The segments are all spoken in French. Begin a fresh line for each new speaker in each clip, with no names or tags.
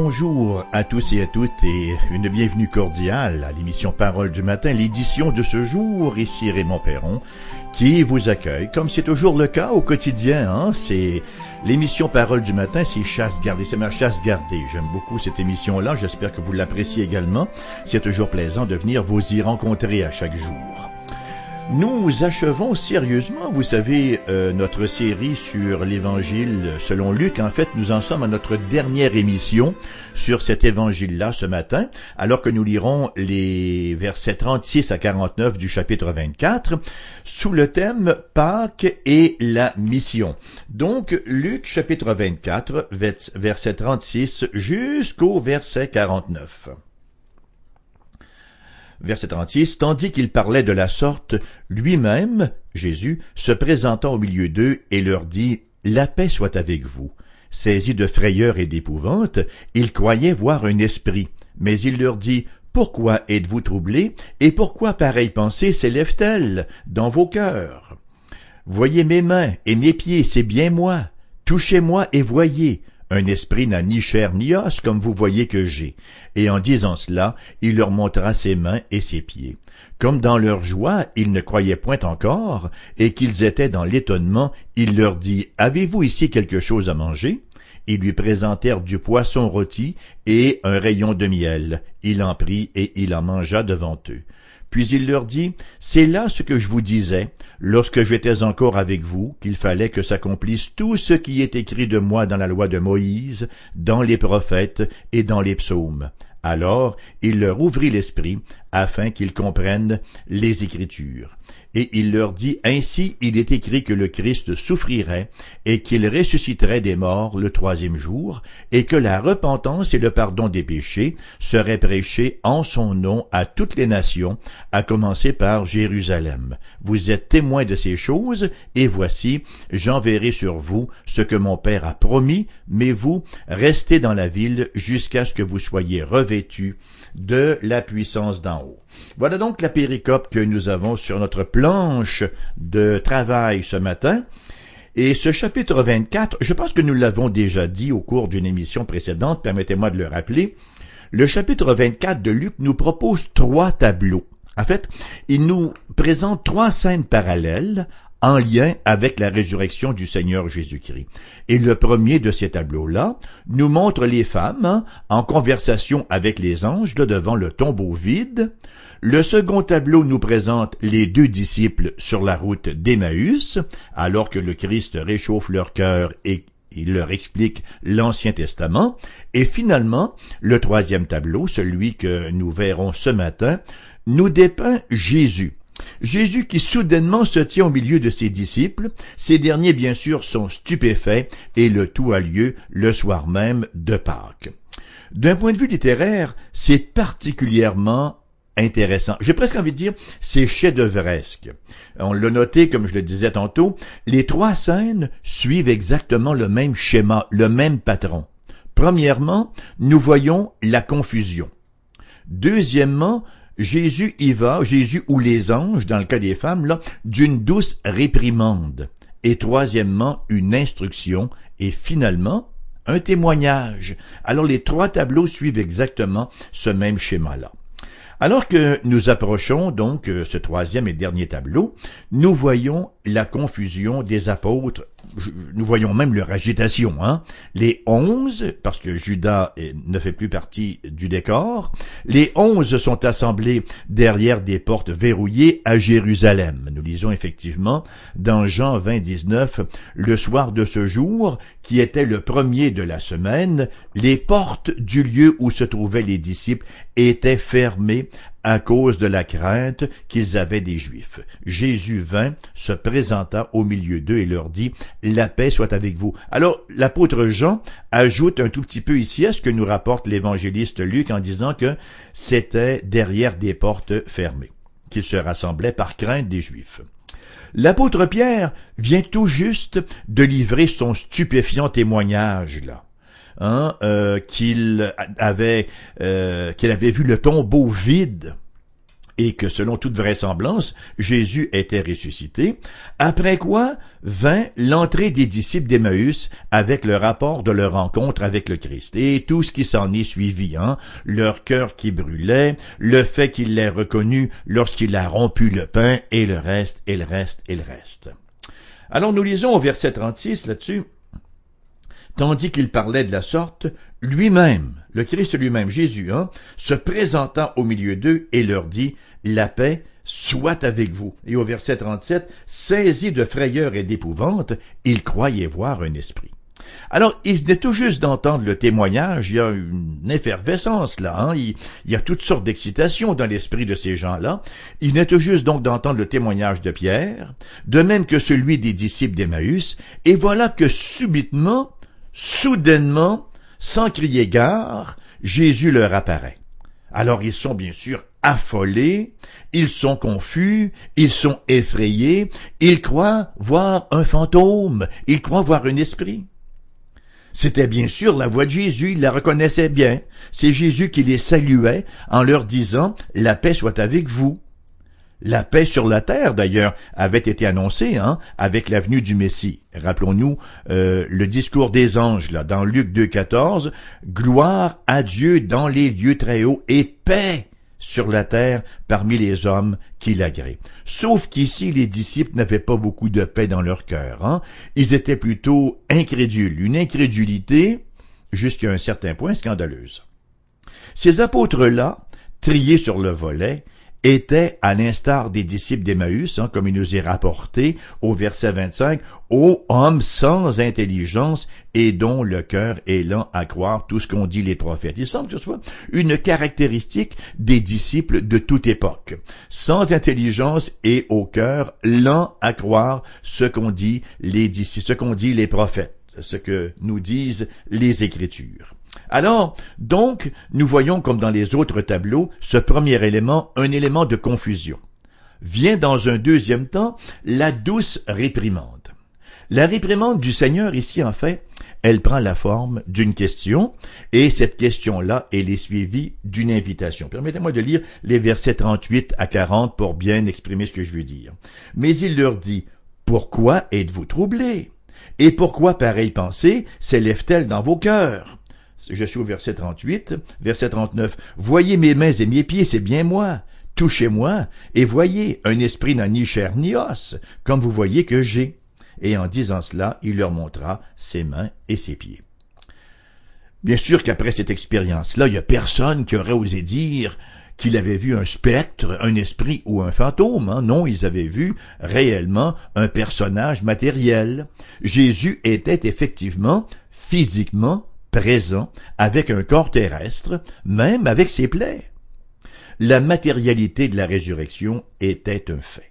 Bonjour à tous et à toutes et une bienvenue cordiale à l'émission Parole du matin, l'édition de ce jour. Ici Raymond Perron qui vous accueille, comme c'est toujours le cas au quotidien. Hein? C'est l'émission Parole du matin, c'est chasse gardée, c'est ma chasse gardée. J'aime beaucoup cette émission-là. J'espère que vous l'appréciez également. C'est toujours plaisant de venir vous y rencontrer à chaque jour. Nous achevons sérieusement, vous savez, euh, notre série sur l'Évangile selon Luc. En fait, nous en sommes à notre dernière émission sur cet Évangile-là ce matin, alors que nous lirons les versets 36 à 49 du chapitre 24 sous le thème Pâques et la mission. Donc, Luc chapitre 24, verset 36 jusqu'au verset 49 verset 36, tandis qu'il parlait de la sorte, lui-même, Jésus, se présentant au milieu d'eux et leur dit, La paix soit avec vous. Saisi de frayeur et d'épouvante, ils croyaient voir un esprit, mais il leur dit, Pourquoi êtes-vous troublés, et pourquoi pareille pensée s'élève-t-elle dans vos cœurs? Voyez mes mains et mes pieds, c'est bien moi. Touchez-moi et voyez. Un esprit n'a ni chair ni os, comme vous voyez que j'ai. Et en disant cela, il leur montra ses mains et ses pieds. Comme dans leur joie, ils ne croyaient point encore, et qu'ils étaient dans l'étonnement, il leur dit, Avez-vous ici quelque chose à manger? Ils lui présentèrent du poisson rôti et un rayon de miel. Il en prit et il en mangea devant eux. Puis il leur dit, C'est là ce que je vous disais, lorsque j'étais encore avec vous, qu'il fallait que s'accomplisse tout ce qui est écrit de moi dans la loi de Moïse, dans les prophètes et dans les psaumes. Alors il leur ouvrit l'esprit, afin qu'ils comprennent les Écritures et il leur dit, Ainsi il est écrit que le Christ souffrirait, et qu'il ressusciterait des morts le troisième jour, et que la repentance et le pardon des péchés seraient prêchés en son nom à toutes les nations, à commencer par Jérusalem. Vous êtes témoins de ces choses, et voici, j'enverrai sur vous ce que mon Père a promis, mais vous, restez dans la ville jusqu'à ce que vous soyez revêtus de la puissance d'en haut. Voilà donc la péricope que nous avons sur notre planche de travail ce matin. Et ce chapitre 24, je pense que nous l'avons déjà dit au cours d'une émission précédente, permettez-moi de le rappeler. Le chapitre 24 de Luc nous propose trois tableaux. En fait, il nous présente trois scènes parallèles en lien avec la résurrection du Seigneur Jésus-Christ. Et le premier de ces tableaux-là nous montre les femmes hein, en conversation avec les anges devant le tombeau vide. Le second tableau nous présente les deux disciples sur la route d'Emmaüs, alors que le Christ réchauffe leur cœur et il leur explique l'Ancien Testament. Et finalement, le troisième tableau, celui que nous verrons ce matin, nous dépeint Jésus Jésus qui soudainement se tient au milieu de ses disciples, ces derniers bien sûr sont stupéfaits et le tout a lieu le soir même de Pâques. D'un point de vue littéraire, c'est particulièrement intéressant. J'ai presque envie de dire, c'est chef-d'œuvresque. On l'a noté, comme je le disais tantôt, les trois scènes suivent exactement le même schéma, le même patron. Premièrement, nous voyons la confusion. Deuxièmement, Jésus y va, Jésus ou les anges, dans le cas des femmes, là, d'une douce réprimande. Et troisièmement, une instruction. Et finalement, un témoignage. Alors les trois tableaux suivent exactement ce même schéma-là. Alors que nous approchons donc euh, ce troisième et dernier tableau, nous voyons la confusion des apôtres nous voyons même leur agitation. Hein? Les onze, parce que Judas ne fait plus partie du décor, les onze sont assemblés derrière des portes verrouillées à Jérusalem. Nous lisons effectivement dans Jean 20, 19, le soir de ce jour, qui était le premier de la semaine, les portes du lieu où se trouvaient les disciples étaient fermées à cause de la crainte qu'ils avaient des Juifs. Jésus vint, se présenta au milieu d'eux et leur dit, La paix soit avec vous. Alors, l'apôtre Jean ajoute un tout petit peu ici à ce que nous rapporte l'évangéliste Luc en disant que c'était derrière des portes fermées, qu'ils se rassemblaient par crainte des Juifs. L'apôtre Pierre vient tout juste de livrer son stupéfiant témoignage là. Hein, euh, qu'il avait euh, qu'il avait vu le tombeau vide et que selon toute vraisemblance, Jésus était ressuscité, après quoi vint l'entrée des disciples d'Emmaüs avec le rapport de leur rencontre avec le Christ. Et tout ce qui s'en est suivi, hein, leur cœur qui brûlait, le fait qu'il l'ait reconnu lorsqu'il a rompu le pain et le reste, et le reste, et le reste. Alors nous lisons au verset 36 là-dessus, tandis qu'il parlait de la sorte, lui-même, le Christ lui-même, Jésus, hein, se présentant au milieu d'eux et leur dit, la paix soit avec vous. Et au verset 37, saisi de frayeur et d'épouvante, il croyait voir un esprit. Alors, il venait tout juste d'entendre le témoignage, il y a une effervescence là, hein? il, y a toutes sortes d'excitations dans l'esprit de ces gens-là. Il venait tout juste donc d'entendre le témoignage de Pierre, de même que celui des disciples d'Emmaüs, et voilà que subitement, soudainement, sans crier gare, Jésus leur apparaît. Alors ils sont bien sûr affolés, ils sont confus, ils sont effrayés, ils croient voir un fantôme, ils croient voir un esprit. C'était bien sûr la voix de Jésus, ils la reconnaissaient bien. C'est Jésus qui les saluait en leur disant La paix soit avec vous. La paix sur la terre, d'ailleurs, avait été annoncée hein, avec la venue du Messie. Rappelons-nous euh, le discours des anges, là, dans Luc 2.14, Gloire à Dieu dans les lieux très hauts et paix sur la terre parmi les hommes qui l'agréent. Sauf qu'ici, les disciples n'avaient pas beaucoup de paix dans leur cœur. Hein. Ils étaient plutôt incrédules, une incrédulité jusqu'à un certain point scandaleuse. Ces apôtres-là, triés sur le volet, était, à l'instar des disciples d'Emmaüs, hein, comme il nous est rapporté au verset 25, ô homme sans intelligence et dont le cœur est lent à croire tout ce qu'ont dit les prophètes. Il semble que ce soit une caractéristique des disciples de toute époque. Sans intelligence et au cœur lent à croire ce qu'ont dit les disciples, ce qu'ont dit les prophètes, ce que nous disent les Écritures. Alors, donc, nous voyons comme dans les autres tableaux, ce premier élément, un élément de confusion. Vient dans un deuxième temps la douce réprimande. La réprimande du Seigneur ici, en fait, elle prend la forme d'une question, et cette question-là, elle est suivie d'une invitation. Permettez-moi de lire les versets 38 à 40 pour bien exprimer ce que je veux dire. Mais il leur dit, Pourquoi êtes-vous troublés? Et pourquoi pareille pensée s'élève-t-elle dans vos cœurs? Je suis au verset 38, verset 39. Voyez mes mains et mes pieds, c'est bien moi. Touchez-moi, et voyez, un esprit n'a ni chair ni os, comme vous voyez que j'ai. Et en disant cela, il leur montra ses mains et ses pieds. Bien sûr qu'après cette expérience-là, il n'y a personne qui aurait osé dire qu'il avait vu un spectre, un esprit ou un fantôme. Hein. Non, ils avaient vu réellement un personnage matériel. Jésus était effectivement physiquement présent avec un corps terrestre, même avec ses plaies. La matérialité de la résurrection était un fait.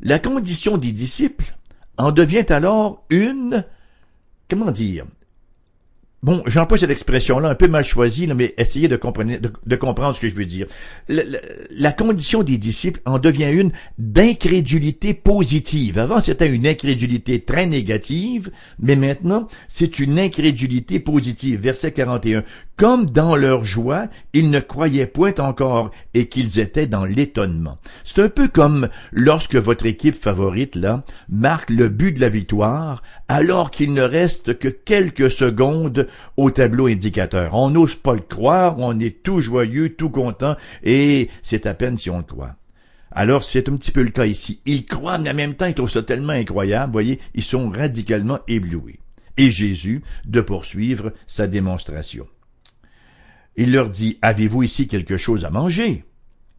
La condition des disciples en devient alors une, comment dire, Bon, j'emploie cette expression-là un peu mal choisie, mais essayez de comprendre, ce que je veux dire. La, condition des disciples en devient une d'incrédulité positive. Avant, c'était une incrédulité très négative, mais maintenant, c'est une incrédulité positive. Verset 41. Comme dans leur joie, ils ne croyaient point encore et qu'ils étaient dans l'étonnement. C'est un peu comme lorsque votre équipe favorite, là, marque le but de la victoire, alors qu'il ne reste que quelques secondes au tableau indicateur. On n'ose pas le croire, on est tout joyeux, tout content, et c'est à peine si on le croit. Alors c'est un petit peu le cas ici. Ils croient, mais en même temps, ils trouvent ça tellement incroyable, voyez, ils sont radicalement éblouis. Et Jésus de poursuivre sa démonstration. Il leur dit, Avez-vous ici quelque chose à manger?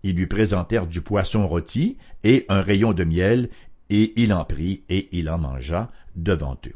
Ils lui présentèrent du poisson rôti et un rayon de miel, et il en prit et il en mangea devant eux.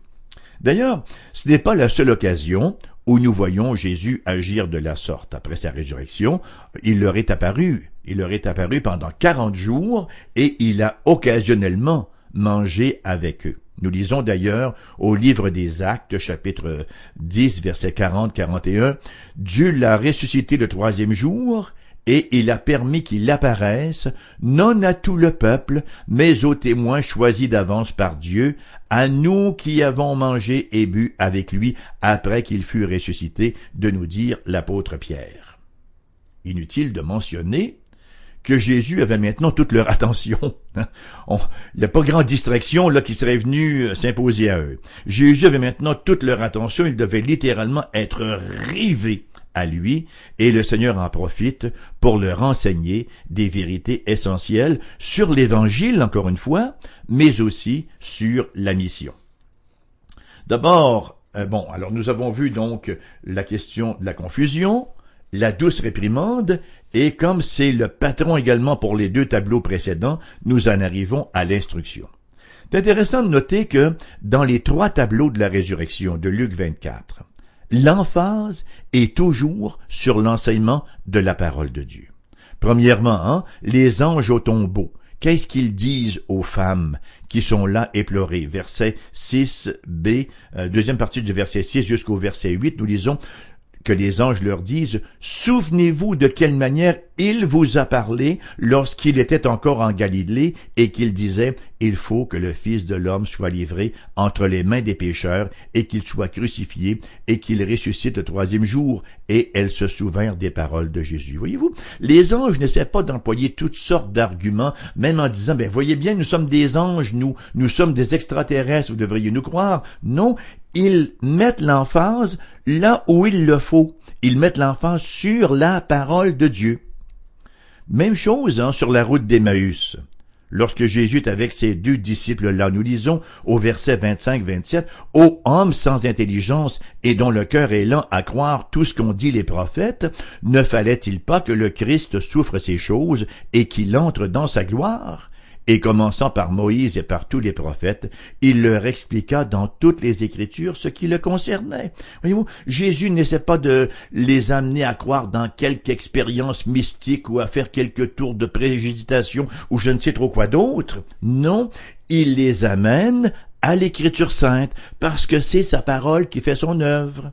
D'ailleurs, ce n'est pas la seule occasion où nous voyons Jésus agir de la sorte. Après sa résurrection, il leur est apparu. Il leur est apparu pendant quarante jours et il a occasionnellement mangé avec eux. Nous lisons d'ailleurs au livre des Actes, chapitre 10, verset 40-41, Dieu l'a ressuscité le troisième jour et il a permis qu'il apparaisse, non à tout le peuple, mais aux témoins choisis d'avance par Dieu, à nous qui avons mangé et bu avec lui après qu'il fut ressuscité, de nous dire l'apôtre Pierre. Inutile de mentionner que Jésus avait maintenant toute leur attention. Il n'y a pas grande distraction là qui serait venue euh, s'imposer à eux. Jésus avait maintenant toute leur attention, ils devaient littéralement être rivés à lui, et le Seigneur en profite pour leur enseigner des vérités essentielles sur l'Évangile, encore une fois, mais aussi sur la mission. D'abord, euh, bon, alors nous avons vu donc la question de la confusion, la douce réprimande, et comme c'est le patron également pour les deux tableaux précédents, nous en arrivons à l'instruction. C'est intéressant de noter que dans les trois tableaux de la résurrection de Luc 24, l'emphase est toujours sur l'enseignement de la parole de Dieu. Premièrement, hein, les anges au tombeau. Qu'est-ce qu'ils disent aux femmes qui sont là éplorées? Verset 6b, euh, deuxième partie du verset 6 jusqu'au verset 8, nous lisons que les anges leur disent, Souvenez-vous de quelle manière il vous a parlé lorsqu'il était encore en Galilée et qu'il disait, Il faut que le Fils de l'homme soit livré entre les mains des pécheurs et qu'il soit crucifié et qu'il ressuscite le troisième jour. Et elles se souvinrent des paroles de Jésus. Voyez-vous, les anges n'essaient pas d'employer toutes sortes d'arguments, même en disant, ben voyez bien, nous sommes des anges, nous, nous sommes des extraterrestres, vous devriez nous croire. Non, ils mettent l'emphase là où il le faut. Ils mettent l'emphase sur la parole de Dieu. Même chose hein, sur la route d'Emmaüs. Lorsque Jésus est avec ses deux disciples-là, nous lisons au verset 25-27, Ô homme sans intelligence et dont le cœur est lent à croire tout ce qu'ont dit les prophètes, ne fallait-il pas que le Christ souffre ces choses et qu'il entre dans sa gloire? Et commençant par Moïse et par tous les prophètes, il leur expliqua dans toutes les Écritures ce qui le concernait. Voyez-vous, Jésus n'essaie pas de les amener à croire dans quelque expérience mystique ou à faire quelques tours de préjuditation ou je ne sais trop quoi d'autre. Non, il les amène à l'Écriture sainte parce que c'est sa parole qui fait son œuvre.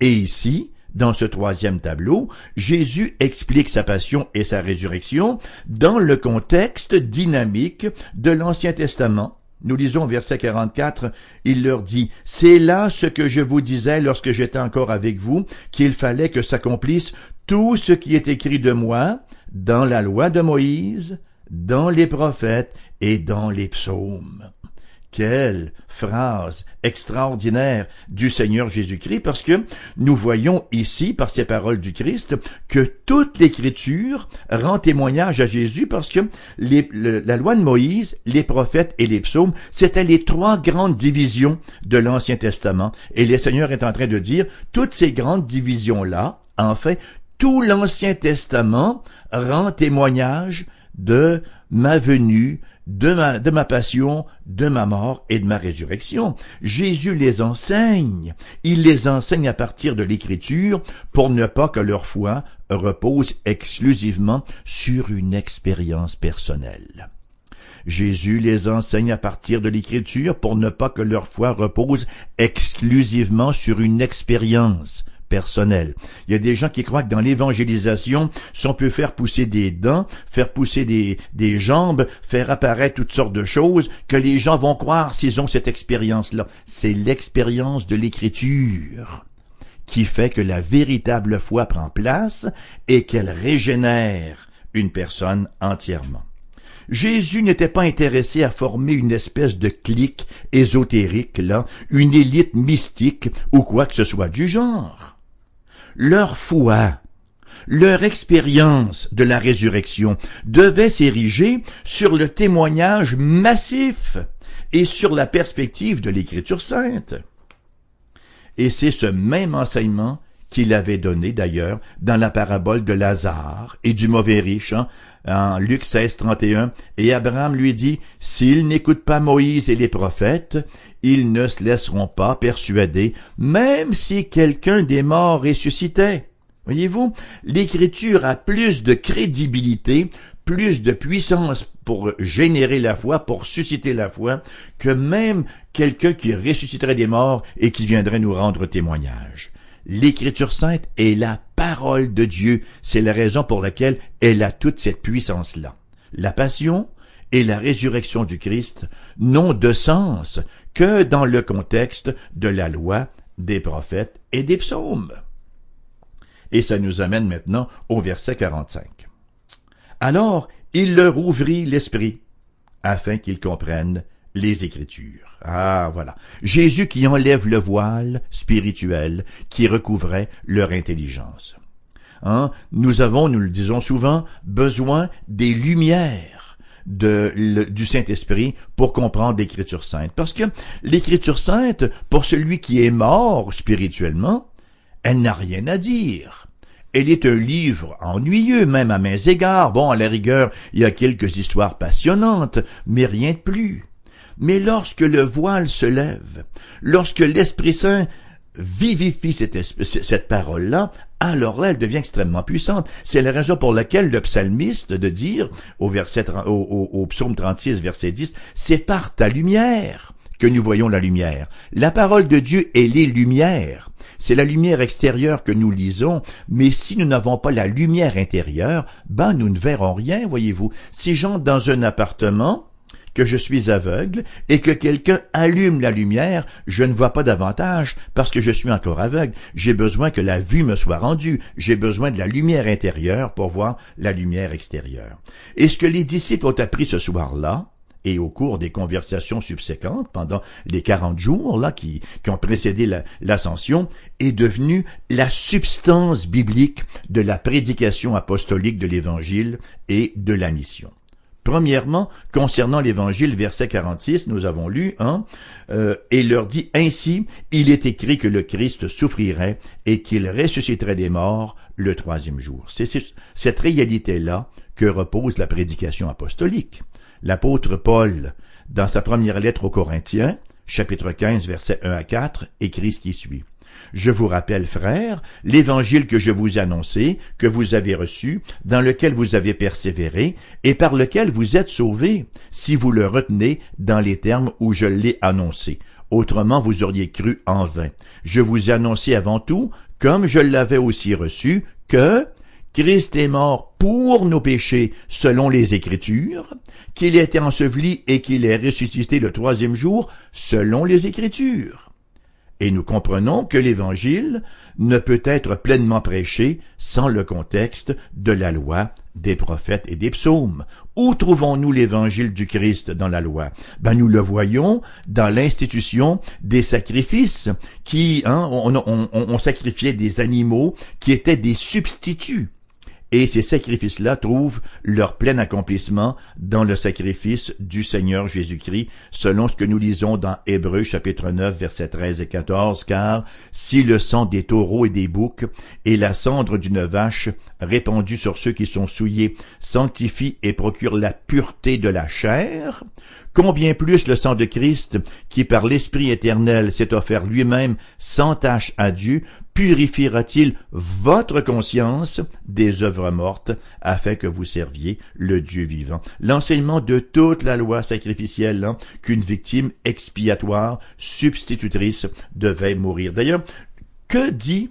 Et ici, dans ce troisième tableau, Jésus explique sa passion et sa résurrection dans le contexte dynamique de l'Ancien Testament. Nous lisons verset 44, il leur dit, C'est là ce que je vous disais lorsque j'étais encore avec vous, qu'il fallait que s'accomplisse tout ce qui est écrit de moi dans la loi de Moïse, dans les prophètes et dans les psaumes. Quelle phrase extraordinaire du Seigneur Jésus-Christ, parce que nous voyons ici, par ces paroles du Christ, que toute l'Écriture rend témoignage à Jésus, parce que la loi de Moïse, les prophètes et les psaumes, c'était les trois grandes divisions de l'Ancien Testament. Et le Seigneur est en train de dire, toutes ces grandes divisions-là, en fait, tout l'Ancien Testament rend témoignage de ma venue, de ma, de ma passion, de ma mort et de ma résurrection. Jésus les enseigne. Il les enseigne à partir de l'écriture pour ne pas que leur foi repose exclusivement sur une expérience personnelle. Jésus les enseigne à partir de l'écriture pour ne pas que leur foi repose exclusivement sur une expérience Il y a des gens qui croient que dans l'évangélisation, si on peut faire pousser des dents, faire pousser des, des jambes, faire apparaître toutes sortes de choses, que les gens vont croire s'ils ont cette expérience-là. C'est l'expérience de l'écriture qui fait que la véritable foi prend place et qu'elle régénère une personne entièrement. Jésus n'était pas intéressé à former une espèce de clique ésotérique, là, une élite mystique ou quoi que ce soit du genre leur foi, leur expérience de la résurrection devait s'ériger sur le témoignage massif et sur la perspective de l'Écriture sainte. Et c'est ce même enseignement qu'il avait donné d'ailleurs dans la parabole de Lazare et du mauvais riche, hein, en Luc 16, 31. Et Abraham lui dit, s'ils n'écoutent pas Moïse et les prophètes, ils ne se laisseront pas persuader, même si quelqu'un des morts ressuscitait. Voyez-vous, l'écriture a plus de crédibilité, plus de puissance pour générer la foi, pour susciter la foi, que même quelqu'un qui ressusciterait des morts et qui viendrait nous rendre témoignage. L'écriture sainte est la parole de Dieu. C'est la raison pour laquelle elle a toute cette puissance-là. La passion et la résurrection du Christ n'ont de sens que dans le contexte de la loi, des prophètes et des psaumes. Et ça nous amène maintenant au verset 45. Alors il leur ouvrit l'esprit, afin qu'ils comprennent les Écritures. Ah, voilà. Jésus qui enlève le voile spirituel qui recouvrait leur intelligence. Hein? Nous avons, nous le disons souvent, besoin des lumières du Saint-Esprit pour comprendre l'Écriture sainte. Parce que l'Écriture sainte, pour celui qui est mort spirituellement, elle n'a rien à dire. Elle est un livre ennuyeux, même à mains égards. Bon, à la rigueur, il y a quelques histoires passionnantes, mais rien de plus. Mais lorsque le voile se lève, lorsque l'Esprit Saint vivifie cette, cette parole-là, alors là, elle devient extrêmement puissante. C'est la raison pour laquelle le psalmiste de dire, au, verset, au, au psaume 36, verset 10, c'est par ta lumière que nous voyons la lumière. La parole de Dieu, est lumière. C'est la lumière extérieure que nous lisons, mais si nous n'avons pas la lumière intérieure, ben nous ne verrons rien, voyez-vous. Si j'entre dans un appartement, que je suis aveugle et que quelqu'un allume la lumière, je ne vois pas davantage parce que je suis encore aveugle. J'ai besoin que la vue me soit rendue. J'ai besoin de la lumière intérieure pour voir la lumière extérieure. Et ce que les disciples ont appris ce soir-là, et au cours des conversations subséquentes, pendant les quarante jours là qui, qui ont précédé l'ascension, est devenu la substance biblique de la prédication apostolique de l'Évangile et de la mission. Premièrement, concernant l'évangile, verset 46, nous avons lu, hein, euh, et leur dit ainsi, il est écrit que le Christ souffrirait et qu'il ressusciterait des morts le troisième jour. C'est cette réalité-là que repose la prédication apostolique. L'apôtre Paul, dans sa première lettre aux Corinthiens, chapitre 15, verset 1 à 4, écrit ce qui suit. Je vous rappelle, frères, l'évangile que je vous ai annoncé, que vous avez reçu, dans lequel vous avez persévéré, et par lequel vous êtes sauvés, si vous le retenez dans les termes où je l'ai annoncé. Autrement vous auriez cru en vain. Je vous ai annoncé avant tout, comme je l'avais aussi reçu, que Christ est mort pour nos péchés selon les Écritures, qu'il était enseveli et qu'il est ressuscité le troisième jour selon les Écritures et nous comprenons que l'Évangile ne peut être pleinement prêché sans le contexte de la loi, des prophètes et des psaumes. Où trouvons-nous l'Évangile du Christ dans la loi? Ben nous le voyons dans l'institution des sacrifices, qui hein, on sacrifiait des animaux qui étaient des substituts et ces sacrifices-là trouvent leur plein accomplissement dans le sacrifice du Seigneur Jésus-Christ, selon ce que nous lisons dans Hébreux chapitre 9 versets 13 et 14, car si le sang des taureaux et des boucs et la cendre d'une vache répandue sur ceux qui sont souillés sanctifie et procure la pureté de la chair, combien plus le sang de Christ, qui par l'Esprit éternel s'est offert lui-même sans tache à Dieu, purifiera-t-il votre conscience des œuvres mortes, afin que vous serviez le Dieu vivant? L'enseignement de toute la loi sacrificielle, hein, qu'une victime expiatoire, substitutrice, devait mourir. D'ailleurs, que dit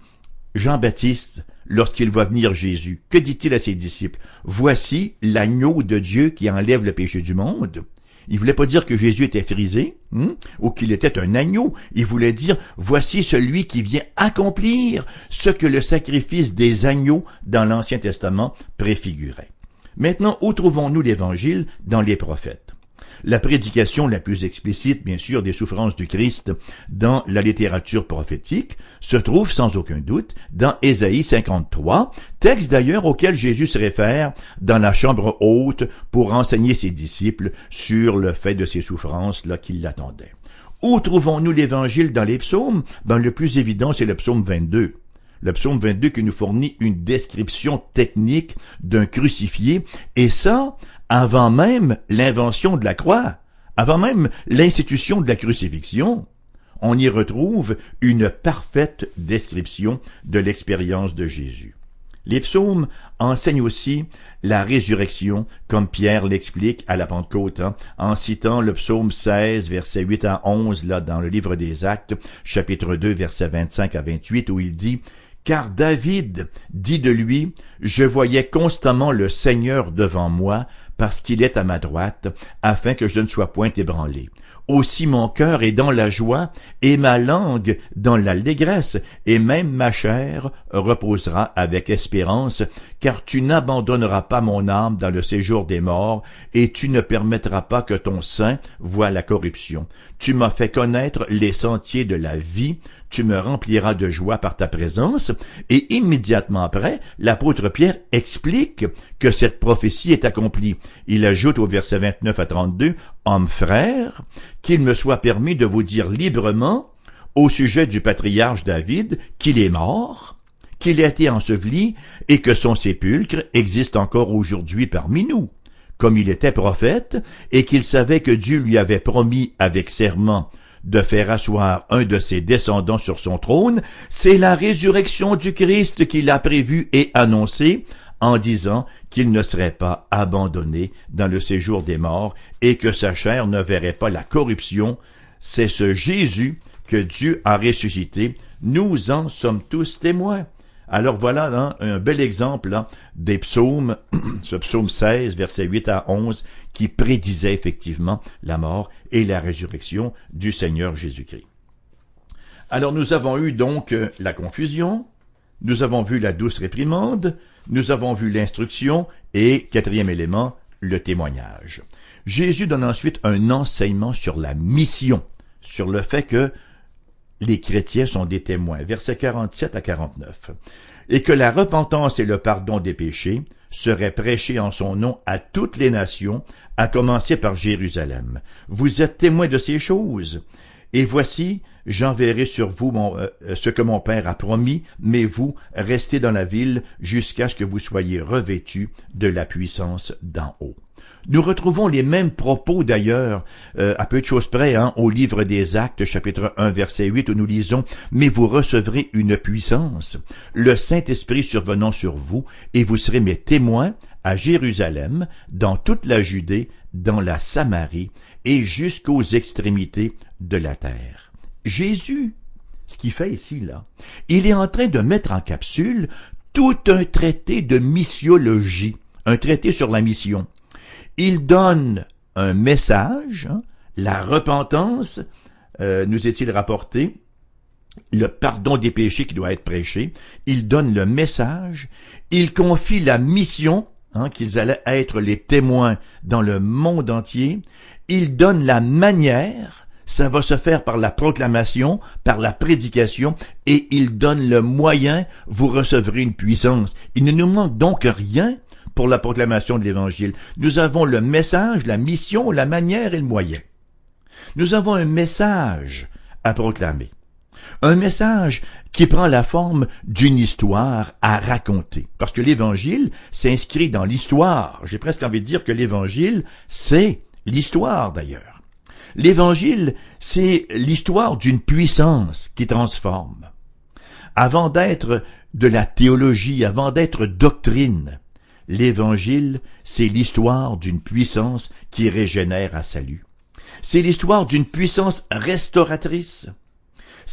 Jean-Baptiste lorsqu'il voit venir Jésus? Que dit-il à ses disciples? Voici l'agneau de Dieu qui enlève le péché du monde. Il voulait pas dire que Jésus était frisé, hein, ou qu'il était un agneau. Il voulait dire, voici celui qui vient accomplir ce que le sacrifice des agneaux dans l'Ancien Testament préfigurait. Maintenant, où trouvons-nous l'Évangile dans les prophètes? La prédication la plus explicite, bien sûr, des souffrances du Christ dans la littérature prophétique se trouve sans aucun doute dans Ésaïe 53, texte d'ailleurs auquel Jésus se réfère dans la chambre haute pour enseigner ses disciples sur le fait de ces souffrances là qui l'attendaient. Où trouvons-nous l'évangile dans les psaumes? Ben, le plus évident, c'est le psaume 22 le psaume 22 qui nous fournit une description technique d'un crucifié, et ça avant même l'invention de la croix, avant même l'institution de la crucifixion. On y retrouve une parfaite description de l'expérience de Jésus. Les psaumes enseignent aussi la résurrection, comme Pierre l'explique à la Pentecôte, hein, en citant le psaume 16, versets 8 à 11, là, dans le livre des Actes, chapitre 2, versets 25 à 28, où il dit car David dit de lui, Je voyais constamment le Seigneur devant moi, parce qu'il est à ma droite, afin que je ne sois point ébranlé. Aussi mon cœur est dans la joie, et ma langue dans l'allégresse, et même ma chair reposera avec espérance, car tu n'abandonneras pas mon âme dans le séjour des morts, et tu ne permettras pas que ton sein voie la corruption. Tu m'as fait connaître les sentiers de la vie, tu me rempliras de joie par ta présence, et immédiatement après, l'apôtre Pierre explique que cette prophétie est accomplie. Il ajoute au verset 29 à 32, Homme frère, qu'il me soit permis de vous dire librement, au sujet du patriarche David, qu'il est mort, qu'il a été enseveli, et que son sépulcre existe encore aujourd'hui parmi nous. Comme il était prophète, et qu'il savait que Dieu lui avait promis avec serment de faire asseoir un de ses descendants sur son trône, c'est la résurrection du Christ qu'il a prévue et annoncée en disant qu'il ne serait pas abandonné dans le séjour des morts et que sa chair ne verrait pas la corruption. C'est ce Jésus que Dieu a ressuscité. Nous en sommes tous témoins. Alors voilà hein, un bel exemple hein, des psaumes, ce psaume 16, versets 8 à 11, qui prédisait effectivement la mort et la résurrection du Seigneur Jésus-Christ. Alors nous avons eu donc euh, la confusion, nous avons vu la douce réprimande, nous avons vu l'instruction et, quatrième élément, le témoignage. Jésus donne ensuite un enseignement sur la mission, sur le fait que les chrétiens sont des témoins. Versets 47 à 49. Et que la repentance et le pardon des péchés seraient prêchés en son nom à toutes les nations, à commencer par Jérusalem. Vous êtes témoins de ces choses. Et voici, j'enverrai sur vous euh, ce que mon Père a promis, mais vous, restez dans la ville jusqu'à ce que vous soyez revêtus de la puissance d'en haut. Nous retrouvons les mêmes propos d'ailleurs, euh, à peu de choses près, hein, au livre des Actes, chapitre 1, verset 8, où nous lisons « Mais vous recevrez une puissance, le Saint-Esprit survenant sur vous, et vous serez mes témoins à Jérusalem, dans toute la Judée, dans la Samarie, et jusqu'aux extrémités de la terre. » Jésus, ce qu'il fait ici, là, il est en train de mettre en capsule tout un traité de missiologie, un traité sur la mission il donne un message, hein, la repentance, euh, nous est-il rapporté, le pardon des péchés qui doit être prêché, il donne le message, il confie la mission, hein, qu'ils allaient être les témoins dans le monde entier, il donne la manière, ça va se faire par la proclamation, par la prédication, et il donne le moyen, vous recevrez une puissance. Il ne nous manque donc rien pour la proclamation de l'Évangile. Nous avons le message, la mission, la manière et le moyen. Nous avons un message à proclamer. Un message qui prend la forme d'une histoire à raconter. Parce que l'Évangile s'inscrit dans l'histoire. J'ai presque envie de dire que l'Évangile, c'est l'histoire d'ailleurs. L'Évangile, c'est l'histoire d'une puissance qui transforme. Avant d'être de la théologie, avant d'être doctrine, L'Évangile, c'est l'histoire d'une puissance qui régénère à salut. C'est l'histoire d'une puissance restauratrice.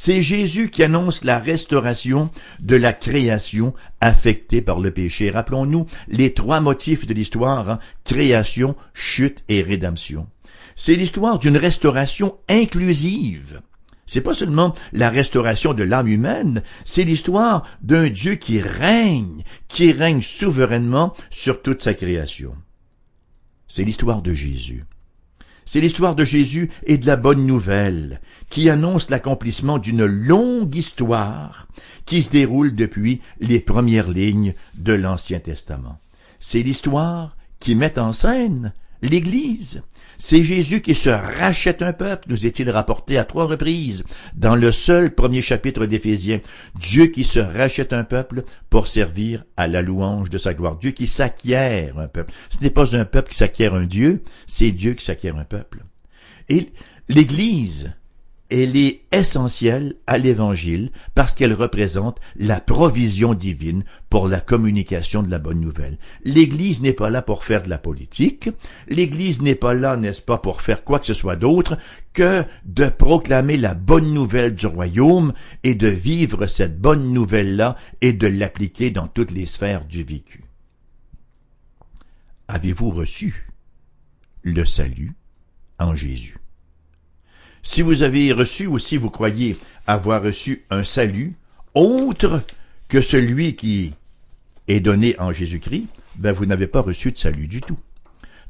C'est Jésus qui annonce la restauration de la création affectée par le péché. Rappelons-nous les trois motifs de l'histoire, hein, création, chute et rédemption. C'est l'histoire d'une restauration inclusive. C'est pas seulement la restauration de l'âme humaine, c'est l'histoire d'un Dieu qui règne, qui règne souverainement sur toute sa création. C'est l'histoire de Jésus. C'est l'histoire de Jésus et de la bonne nouvelle, qui annonce l'accomplissement d'une longue histoire qui se déroule depuis les premières lignes de l'Ancien Testament. C'est l'histoire qui met en scène l'Église, c'est Jésus qui se rachète un peuple, nous est-il rapporté à trois reprises dans le seul premier chapitre d'Éphésiens. Dieu qui se rachète un peuple pour servir à la louange de sa gloire. Dieu qui s'acquiert un peuple. Ce n'est pas un peuple qui s'acquiert un Dieu, c'est Dieu qui s'acquiert un peuple. Et l'Église elle est essentielle à l'Évangile parce qu'elle représente la provision divine pour la communication de la bonne nouvelle. L'Église n'est pas là pour faire de la politique, l'Église n'est pas là, n'est-ce pas, pour faire quoi que ce soit d'autre que de proclamer la bonne nouvelle du royaume et de vivre cette bonne nouvelle-là et de l'appliquer dans toutes les sphères du vécu. Avez-vous reçu le salut en Jésus? Si vous avez reçu ou si vous croyez avoir reçu un salut autre que celui qui est donné en Jésus-Christ, ben vous n'avez pas reçu de salut du tout.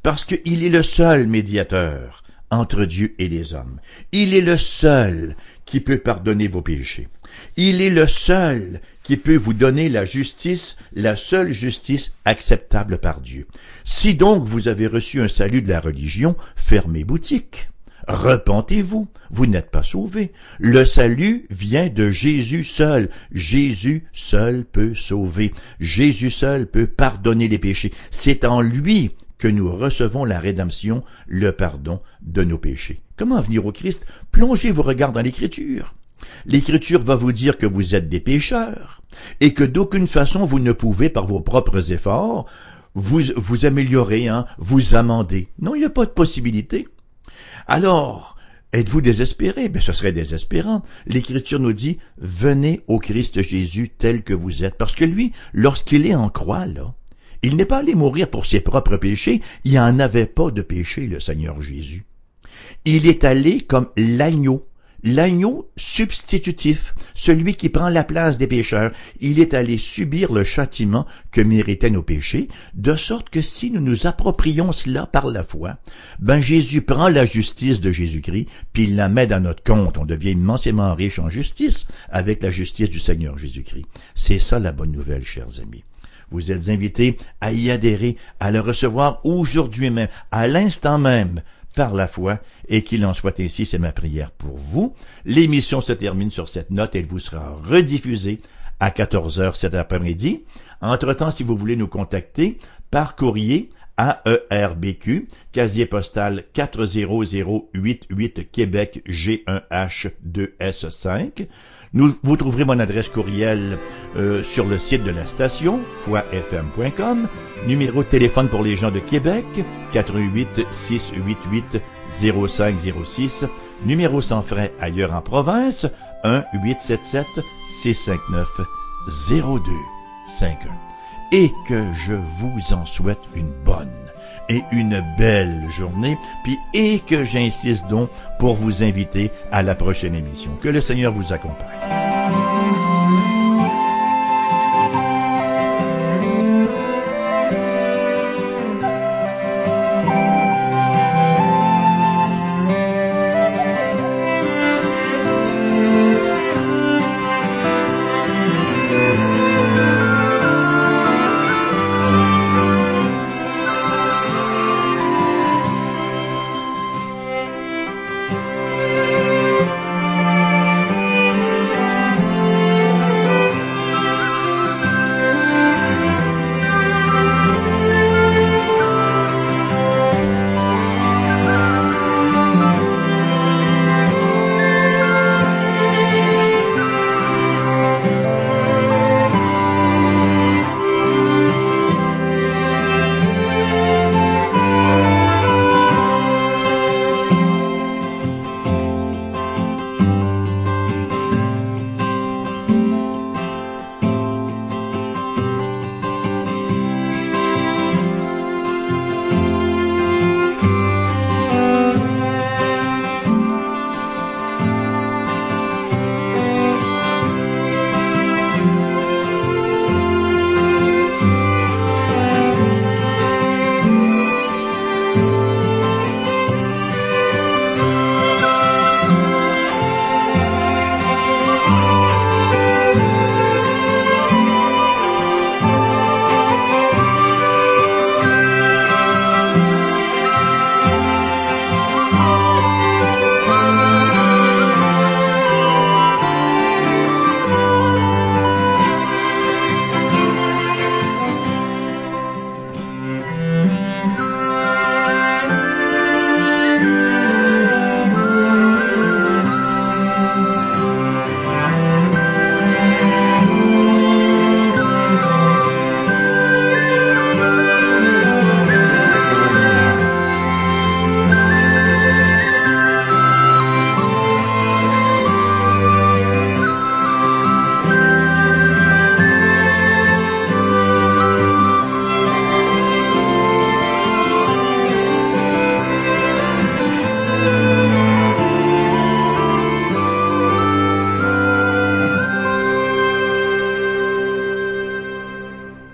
Parce qu'il est le seul médiateur entre Dieu et les hommes. Il est le seul qui peut pardonner vos péchés. Il est le seul qui peut vous donner la justice, la seule justice acceptable par Dieu. Si donc vous avez reçu un salut de la religion, fermez boutique. Repentez-vous, vous, n'êtes pas sauvés. Le salut vient de Jésus seul. Jésus seul peut sauver. Jésus seul peut pardonner les péchés. C'est en lui que nous recevons la rédemption, le pardon de nos péchés. Comment venir au Christ? Plongez vos regards dans l'Écriture. L'Écriture va vous dire que vous êtes des pécheurs et que d'aucune façon vous ne pouvez, par vos propres efforts, vous, vous améliorer, hein, vous amender. Non, il n'y a pas de possibilité. Alors, êtes-vous désespéré? Ben, ce serait désespérant. L'Écriture nous dit, venez au Christ Jésus tel que vous êtes. Parce que lui, lorsqu'il est en croix, là, il n'est pas allé mourir pour ses propres péchés, il n'y en avait pas de péché, le Seigneur Jésus. Il est allé comme l'agneau, l'agneau substitutif, celui qui prend la place des pécheurs. Il est allé subir le châtiment que méritaient nos péchés, de sorte que si nous nous approprions cela par la foi, ben Jésus prend la justice de Jésus-Christ, puis il la met dans notre compte. On devient immensément riche en justice avec la justice du Seigneur Jésus-Christ. C'est ça la bonne nouvelle, chers amis. Vous êtes invités à y adhérer, à le recevoir aujourd'hui même, à l'instant même, par la foi, et qu'il en soit ainsi, c'est ma prière pour vous. L'émission se termine sur cette note, elle vous sera rediffusée à 14 heures cet après-midi. Entre-temps, si vous voulez nous contacter par courrier, AERBQ, casier postal 40088 Québec G1H2S5. Nous, vous trouverez mon adresse courriel euh, sur le site de la station, foifm.com. Numéro de téléphone pour les gens de Québec, 88 688 0506. Numéro sans frais ailleurs en province, 1 877 659 0251. Et que je vous en souhaite une bonne et une belle journée, puis et que j'insiste donc pour vous inviter à la prochaine émission. Que le Seigneur vous accompagne.